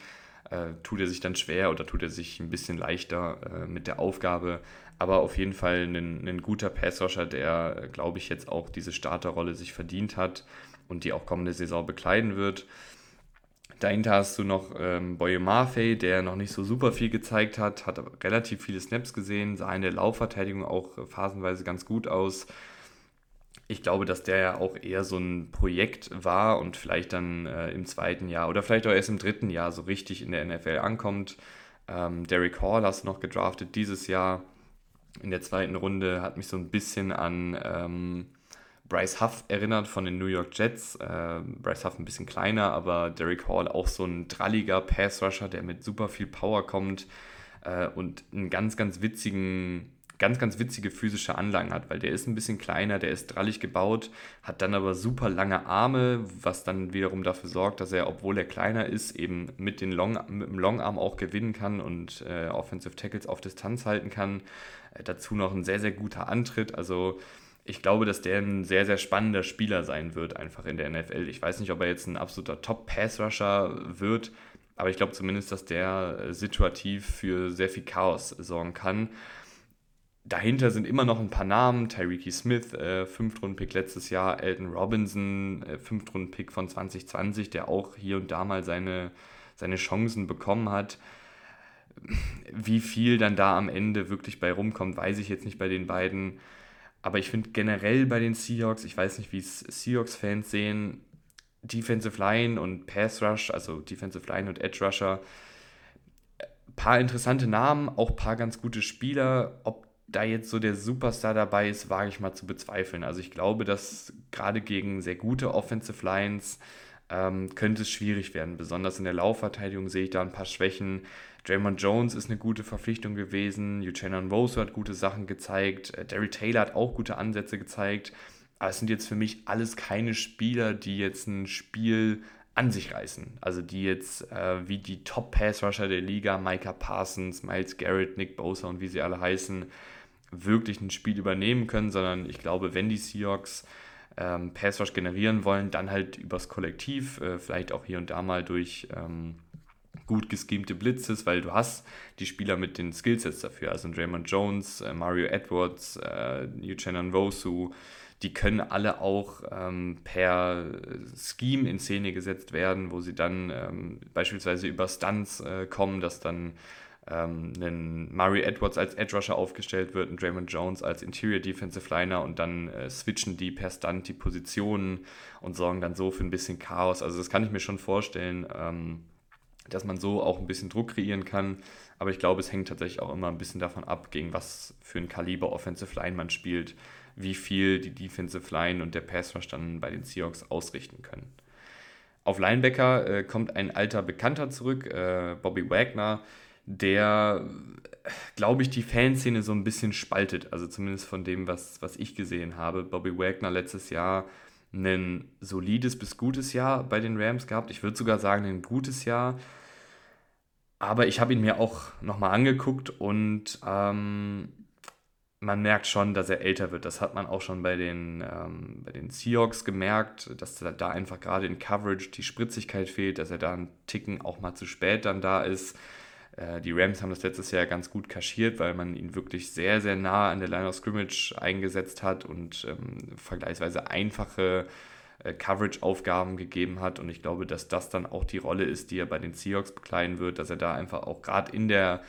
äh, tut er sich dann schwer oder tut er sich ein bisschen leichter äh, mit der Aufgabe. Aber auf jeden Fall ein, ein guter Passrusher, der, äh, glaube ich, jetzt auch diese Starterrolle sich verdient hat und die auch kommende Saison bekleiden wird. Dahinter hast du noch ähm, Boye Maffei, der noch nicht so super viel gezeigt hat, hat relativ viele Snaps gesehen, sah in der Laufverteidigung auch phasenweise ganz gut aus ich glaube, dass der ja auch eher so ein Projekt war und vielleicht dann äh, im zweiten Jahr oder vielleicht auch erst im dritten Jahr so richtig in der NFL ankommt. Ähm, Derek Hall hast du noch gedraftet dieses Jahr in der zweiten Runde, hat mich so ein bisschen an ähm, Bryce Huff erinnert von den New York Jets. Äh, Bryce Huff ein bisschen kleiner, aber Derek Hall auch so ein dralliger Pass-Rusher, der mit super viel Power kommt äh, und einen ganz, ganz witzigen ganz, ganz witzige physische Anlagen hat, weil der ist ein bisschen kleiner, der ist drallig gebaut, hat dann aber super lange Arme, was dann wiederum dafür sorgt, dass er, obwohl er kleiner ist, eben mit, den Long, mit dem Longarm auch gewinnen kann und äh, Offensive Tackles auf Distanz halten kann. Äh, dazu noch ein sehr, sehr guter Antritt. Also ich glaube, dass der ein sehr, sehr spannender Spieler sein wird, einfach in der NFL. Ich weiß nicht, ob er jetzt ein absoluter Top-Pass-Rusher wird, aber ich glaube zumindest, dass der äh, situativ für sehr viel Chaos sorgen kann. Dahinter sind immer noch ein paar Namen. Tyreek Smith, äh, Fünftrunden-Pick letztes Jahr. Elton Robinson, äh, Fünftrunden-Pick von 2020, der auch hier und da mal seine, seine Chancen bekommen hat. Wie viel dann da am Ende wirklich bei rumkommt, weiß ich jetzt nicht bei den beiden. Aber ich finde generell bei den Seahawks, ich weiß nicht, wie es Seahawks-Fans sehen, Defensive Line und Pass Rush, also Defensive Line und Edge Rusher, paar interessante Namen, auch paar ganz gute Spieler. Ob da jetzt so der Superstar dabei ist, wage ich mal zu bezweifeln. Also ich glaube, dass gerade gegen sehr gute Offensive Lines ähm, könnte es schwierig werden. Besonders in der Laufverteidigung sehe ich da ein paar Schwächen. Draymond Jones ist eine gute Verpflichtung gewesen. Uchenan Rose hat gute Sachen gezeigt. Äh, Derry Taylor hat auch gute Ansätze gezeigt. Aber es sind jetzt für mich alles keine Spieler, die jetzt ein Spiel an sich reißen. Also die jetzt äh, wie die Top-Pass-Rusher der Liga, Micah Parsons, Miles Garrett, Nick Bosa und wie sie alle heißen, wirklich ein Spiel übernehmen können, sondern ich glaube, wenn die Seahawks ähm, Pass-Rush generieren wollen, dann halt übers Kollektiv, äh, vielleicht auch hier und da mal durch ähm, gut geschemte Blitzes, weil du hast die Spieler mit den Skillsets dafür, also Draymond Jones, äh, Mario Edwards, äh, Uchennan Wosu, die können alle auch ähm, per Scheme in Szene gesetzt werden, wo sie dann ähm, beispielsweise über Stunts äh, kommen, dass dann ähm, ein Mario Edwards als Edge Rusher aufgestellt wird, ein Draymond Jones als Interior Defensive Liner und dann äh, switchen die per Stunt die Positionen und sorgen dann so für ein bisschen Chaos. Also das kann ich mir schon vorstellen, ähm, dass man so auch ein bisschen Druck kreieren kann. Aber ich glaube, es hängt tatsächlich auch immer ein bisschen davon ab, gegen was für ein Kaliber Offensive Line man spielt, wie viel die Defensive Line und der Pass dann bei den Seahawks ausrichten können. Auf Linebacker äh, kommt ein alter Bekannter zurück, äh, Bobby Wagner, der, glaube ich, die Fanszene so ein bisschen spaltet. Also zumindest von dem, was, was ich gesehen habe. Bobby Wagner letztes Jahr ein solides bis gutes Jahr bei den Rams gehabt. Ich würde sogar sagen, ein gutes Jahr. Aber ich habe ihn mir auch nochmal angeguckt und ähm, man merkt schon, dass er älter wird. Das hat man auch schon bei den, ähm, bei den Seahawks gemerkt, dass da einfach gerade in Coverage die Spritzigkeit fehlt, dass er da einen Ticken auch mal zu spät dann da ist. Äh, die Rams haben das letztes Jahr ganz gut kaschiert, weil man ihn wirklich sehr, sehr nah an der Line of Scrimmage eingesetzt hat und ähm, vergleichsweise einfache äh, Coverage-Aufgaben gegeben hat. Und ich glaube, dass das dann auch die Rolle ist, die er bei den Seahawks bekleiden wird, dass er da einfach auch gerade in der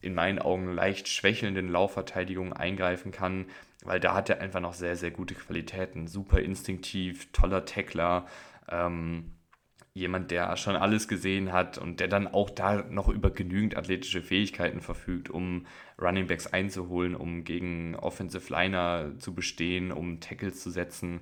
in meinen Augen leicht schwächelnden Laufverteidigung eingreifen kann, weil da hat er einfach noch sehr, sehr gute Qualitäten. Super instinktiv, toller Tackler, ähm, jemand, der schon alles gesehen hat und der dann auch da noch über genügend athletische Fähigkeiten verfügt, um Running Backs einzuholen, um gegen Offensive Liner zu bestehen, um Tackles zu setzen.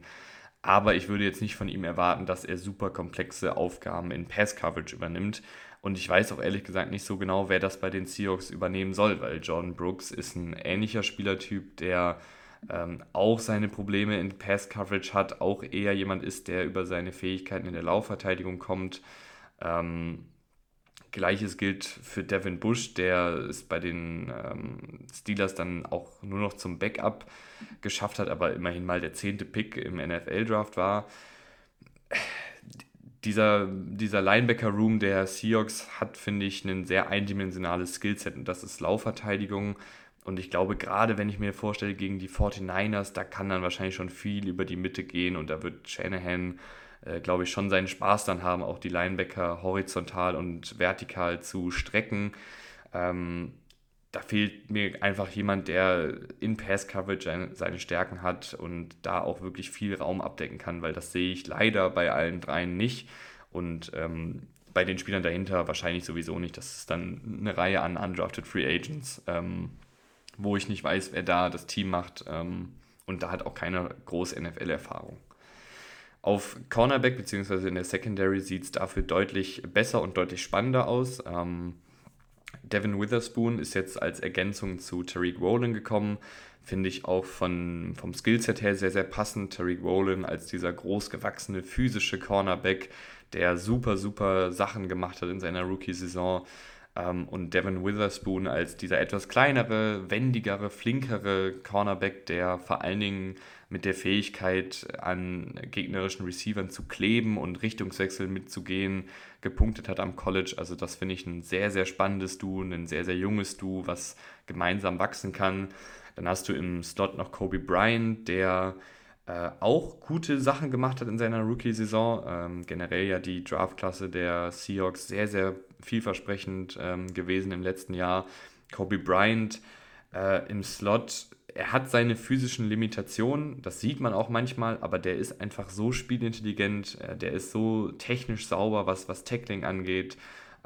Aber ich würde jetzt nicht von ihm erwarten, dass er super komplexe Aufgaben in Pass Coverage übernimmt. Und ich weiß auch ehrlich gesagt nicht so genau, wer das bei den Seahawks übernehmen soll, weil Jordan Brooks ist ein ähnlicher Spielertyp, der ähm, auch seine Probleme in Pass Coverage hat, auch eher jemand ist, der über seine Fähigkeiten in der Laufverteidigung kommt. Ähm, Gleiches gilt für Devin Bush, der es bei den ähm, Steelers dann auch nur noch zum Backup geschafft hat, aber immerhin mal der zehnte Pick im NFL-Draft war dieser, dieser Linebacker-Room der Seahawks hat, finde ich, ein sehr eindimensionales Skillset und das ist Laufverteidigung. Und ich glaube, gerade wenn ich mir vorstelle, gegen die 49ers, da kann dann wahrscheinlich schon viel über die Mitte gehen und da wird Shanahan, äh, glaube ich, schon seinen Spaß dann haben, auch die Linebacker horizontal und vertikal zu strecken. Ähm, da fehlt mir einfach jemand, der in Pass-Coverage seine Stärken hat und da auch wirklich viel Raum abdecken kann, weil das sehe ich leider bei allen dreien nicht. Und ähm, bei den Spielern dahinter wahrscheinlich sowieso nicht. Das ist dann eine Reihe an undrafted Free Agents, ähm, wo ich nicht weiß, wer da das Team macht. Ähm, und da hat auch keine große NFL-Erfahrung. Auf Cornerback bzw. in der Secondary sieht es dafür deutlich besser und deutlich spannender aus. Ähm, Devin Witherspoon ist jetzt als Ergänzung zu Tariq Rowland gekommen. Finde ich auch von, vom Skillset her sehr, sehr passend. Tariq Rowland als dieser großgewachsene physische Cornerback, der super, super Sachen gemacht hat in seiner Rookie-Saison. Ähm, und Devin Witherspoon als dieser etwas kleinere, wendigere, flinkere Cornerback, der vor allen Dingen mit der Fähigkeit an gegnerischen Receivern zu kleben und Richtungswechsel mitzugehen, gepunktet hat am College. Also das finde ich ein sehr, sehr spannendes Duo, ein sehr, sehr junges Duo, was gemeinsam wachsen kann. Dann hast du im Slot noch Kobe Bryant, der äh, auch gute Sachen gemacht hat in seiner Rookie-Saison. Ähm, generell ja die Draftklasse der Seahawks sehr, sehr vielversprechend ähm, gewesen im letzten Jahr. Kobe Bryant äh, im Slot, er hat seine physischen Limitationen, das sieht man auch manchmal, aber der ist einfach so spielintelligent, äh, der ist so technisch sauber, was, was Tackling angeht,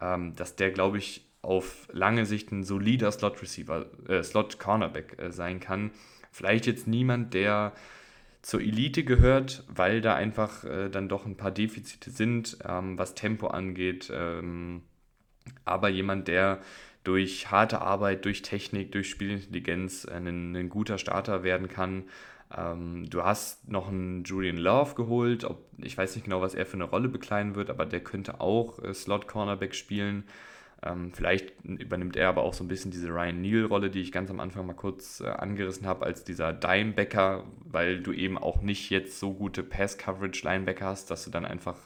ähm, dass der, glaube ich, auf lange Sicht ein solider Slot-Receiver, äh, Slot-Cornerback äh, sein kann. Vielleicht jetzt niemand, der zur Elite gehört, weil da einfach äh, dann doch ein paar Defizite sind, ähm, was Tempo angeht. Ähm, aber jemand, der durch harte Arbeit, durch Technik, durch Spielintelligenz ein, ein guter Starter werden kann. Ähm, du hast noch einen Julian Love geholt. Ob, ich weiß nicht genau, was er für eine Rolle bekleiden wird, aber der könnte auch äh, Slot-Cornerback spielen. Ähm, vielleicht übernimmt er aber auch so ein bisschen diese Ryan Neal-Rolle, die ich ganz am Anfang mal kurz äh, angerissen habe, als dieser Dimebacker, weil du eben auch nicht jetzt so gute Pass-Coverage-Linebacker hast, dass du dann einfach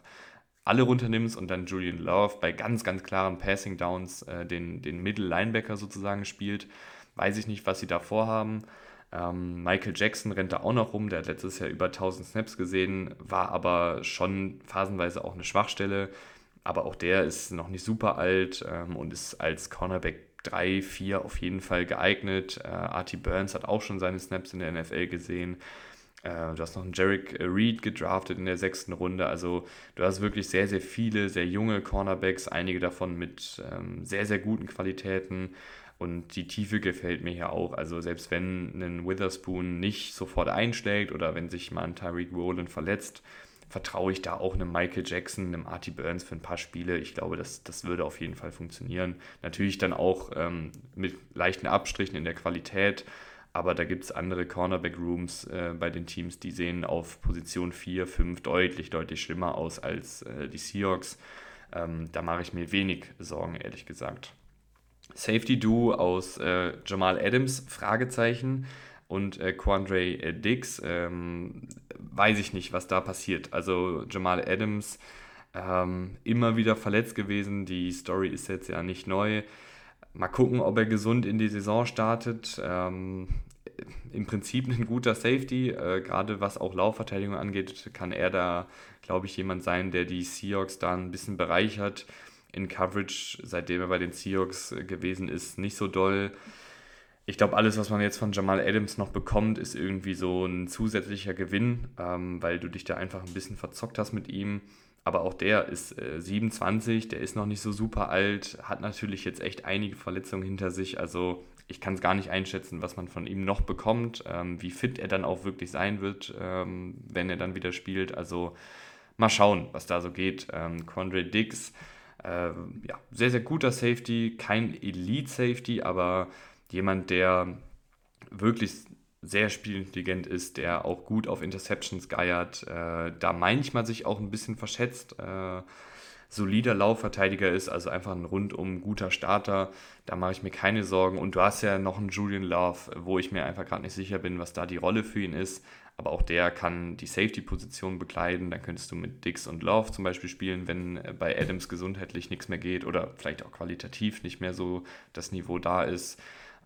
alle runternimmst und dann Julian Love bei ganz, ganz klaren Passing Downs äh, den, den Middle-Linebacker sozusagen spielt. Weiß ich nicht, was sie da vorhaben. Ähm, Michael Jackson rennt da auch noch rum, der hat letztes Jahr über 1000 Snaps gesehen, war aber schon phasenweise auch eine Schwachstelle aber auch der ist noch nicht super alt ähm, und ist als Cornerback 3, 4 auf jeden Fall geeignet. Äh, Artie Burns hat auch schon seine Snaps in der NFL gesehen. Äh, du hast noch einen Jarek Reed gedraftet in der sechsten Runde. Also du hast wirklich sehr, sehr viele, sehr junge Cornerbacks, einige davon mit ähm, sehr, sehr guten Qualitäten. Und die Tiefe gefällt mir hier auch. Also selbst wenn ein Witherspoon nicht sofort einschlägt oder wenn sich mal ein Tyreek Rowland verletzt, vertraue ich da auch einem Michael Jackson, einem Artie Burns für ein paar Spiele. Ich glaube, das, das würde auf jeden Fall funktionieren. Natürlich dann auch ähm, mit leichten Abstrichen in der Qualität, aber da gibt es andere Cornerback-Rooms äh, bei den Teams, die sehen auf Position 4, 5 deutlich, deutlich schlimmer aus als äh, die Seahawks. Ähm, da mache ich mir wenig Sorgen, ehrlich gesagt. Safety Do aus äh, Jamal Adams, Fragezeichen und äh, Quandre äh, Dix, ähm, weiß ich nicht, was da passiert. Also Jamal Adams ähm, immer wieder verletzt gewesen. Die Story ist jetzt ja nicht neu. Mal gucken, ob er gesund in die Saison startet. Ähm, Im Prinzip ein guter Safety, äh, gerade was auch Laufverteidigung angeht, kann er da, glaube ich, jemand sein, der die Seahawks da ein bisschen bereichert. In Coverage, seitdem er bei den Seahawks gewesen ist, nicht so doll ich glaube, alles, was man jetzt von Jamal Adams noch bekommt, ist irgendwie so ein zusätzlicher Gewinn, ähm, weil du dich da einfach ein bisschen verzockt hast mit ihm. Aber auch der ist äh, 27, der ist noch nicht so super alt, hat natürlich jetzt echt einige Verletzungen hinter sich. Also ich kann es gar nicht einschätzen, was man von ihm noch bekommt, ähm, wie fit er dann auch wirklich sein wird, ähm, wenn er dann wieder spielt. Also mal schauen, was da so geht. Ähm, Condre Dix, äh, ja, sehr, sehr guter Safety, kein Elite-Safety, aber jemand, der wirklich sehr spielintelligent ist, der auch gut auf Interceptions geiert, äh, da manchmal sich auch ein bisschen verschätzt, äh, solider Laufverteidiger ist, also einfach ein rundum guter Starter. Da mache ich mir keine Sorgen. Und du hast ja noch einen Julian Love, wo ich mir einfach gerade nicht sicher bin, was da die Rolle für ihn ist. Aber auch der kann die Safety-Position bekleiden. Dann könntest du mit Dix und Love zum Beispiel spielen, wenn bei Adams gesundheitlich nichts mehr geht oder vielleicht auch qualitativ nicht mehr so das Niveau da ist.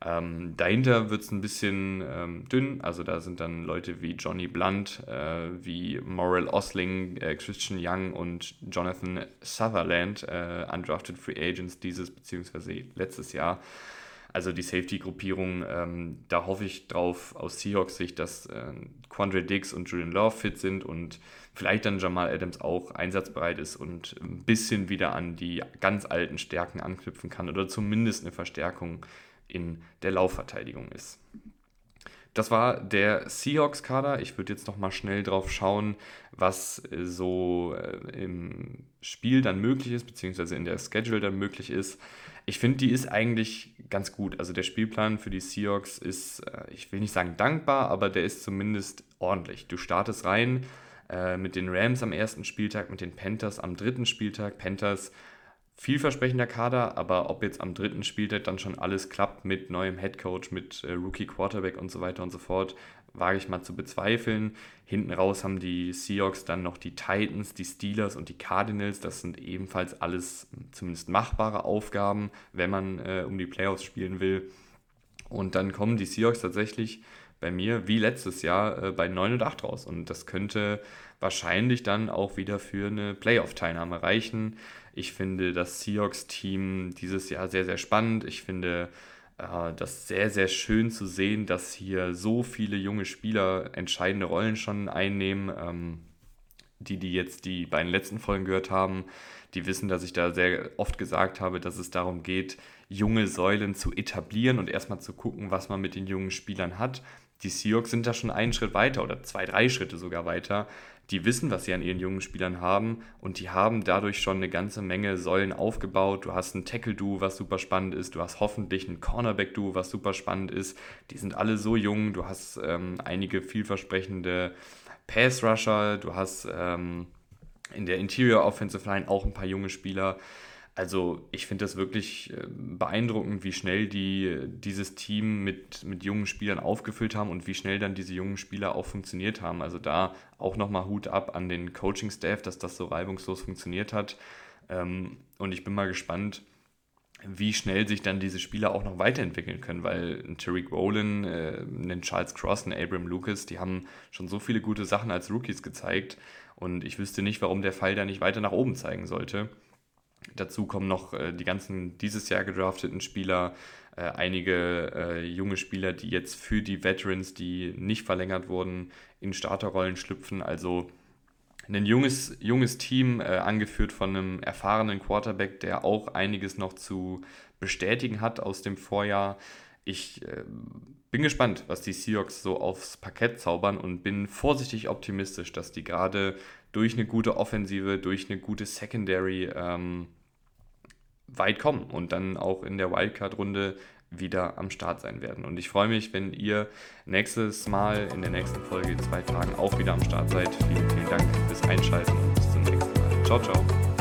Ähm, dahinter wird es ein bisschen ähm, dünn, also da sind dann Leute wie Johnny Blunt, äh, wie Morel Osling, äh, Christian Young und Jonathan Sutherland, äh, undrafted Free Agents dieses bzw. letztes Jahr. Also die Safety-Gruppierung, ähm, da hoffe ich drauf aus Seahawks Sicht, dass äh, Quandre Dix und Julian Love fit sind und vielleicht dann Jamal Adams auch einsatzbereit ist und ein bisschen wieder an die ganz alten Stärken anknüpfen kann oder zumindest eine Verstärkung in der Laufverteidigung ist. Das war der Seahawks-Kader. Ich würde jetzt nochmal schnell drauf schauen, was äh, so äh, im Spiel dann möglich ist, beziehungsweise in der Schedule dann möglich ist. ich finde, die ist eigentlich ganz gut. Also der Spielplan für die Seahawks ist, äh, ich will nicht sagen dankbar, aber der ist zumindest ordentlich. Du startest rein mit den Rams am ersten Spieltag, mit den Panthers am dritten Spieltag. Panthers vielversprechender Kader, aber ob jetzt am dritten Spieltag dann schon alles klappt mit neuem Headcoach, mit äh, Rookie Quarterback und so weiter und so fort, wage ich mal zu bezweifeln. Hinten raus haben die Seahawks dann noch die Titans, die Steelers und die Cardinals. Das sind ebenfalls alles zumindest machbare Aufgaben, wenn man äh, um die Playoffs spielen will. Und dann kommen die Seahawks tatsächlich bei mir wie letztes Jahr äh, bei 9 und 8 raus. Und das könnte wahrscheinlich dann auch wieder für eine Playoff-Teilnahme reichen. Ich finde das Seahawks-Team dieses Jahr sehr, sehr spannend. Ich finde äh, das sehr, sehr schön zu sehen, dass hier so viele junge Spieler entscheidende Rollen schon einnehmen. Ähm, die, die jetzt die beiden letzten Folgen gehört haben, die wissen, dass ich da sehr oft gesagt habe, dass es darum geht, junge Säulen zu etablieren und erstmal zu gucken, was man mit den jungen Spielern hat. Die Seahawks sind da schon einen Schritt weiter oder zwei, drei Schritte sogar weiter die wissen, was sie an ihren jungen Spielern haben und die haben dadurch schon eine ganze Menge Säulen aufgebaut. Du hast ein Tackle-Duo, was super spannend ist, du hast hoffentlich ein Cornerback-Duo, was super spannend ist. Die sind alle so jung, du hast ähm, einige vielversprechende Pass-Rusher, du hast ähm, in der Interior Offensive Line auch ein paar junge Spieler. Also ich finde das wirklich äh, beeindruckend, wie schnell die dieses Team mit, mit jungen Spielern aufgefüllt haben und wie schnell dann diese jungen Spieler auch funktioniert haben. Also da auch nochmal Hut ab an den Coaching-Staff, dass das so reibungslos funktioniert hat. Ähm, und ich bin mal gespannt, wie schnell sich dann diese Spieler auch noch weiterentwickeln können, weil ein Tariq Rowland, äh, ein Charles Cross, ein Abram Lucas, die haben schon so viele gute Sachen als Rookies gezeigt und ich wüsste nicht, warum der Fall da nicht weiter nach oben zeigen sollte. Dazu kommen noch äh, die ganzen dieses Jahr gedrafteten Spieler, äh, einige äh, junge Spieler, die jetzt für die Veterans, die nicht verlängert wurden, in Starterrollen schlüpfen. Also ein junges, junges Team, äh, angeführt von einem erfahrenen Quarterback, der auch einiges noch zu bestätigen hat aus dem Vorjahr. Ich äh, bin gespannt, was die Seahawks so aufs Parkett zaubern und bin vorsichtig optimistisch, dass die gerade durch eine gute Offensive, durch eine gute Secondary ähm, weit kommen und dann auch in der Wildcard-Runde wieder am Start sein werden. Und ich freue mich, wenn ihr nächstes Mal in der nächsten Folge in zwei Tagen auch wieder am Start seid. Vielen, vielen Dank fürs Einschalten und bis zum nächsten Mal. Ciao, ciao.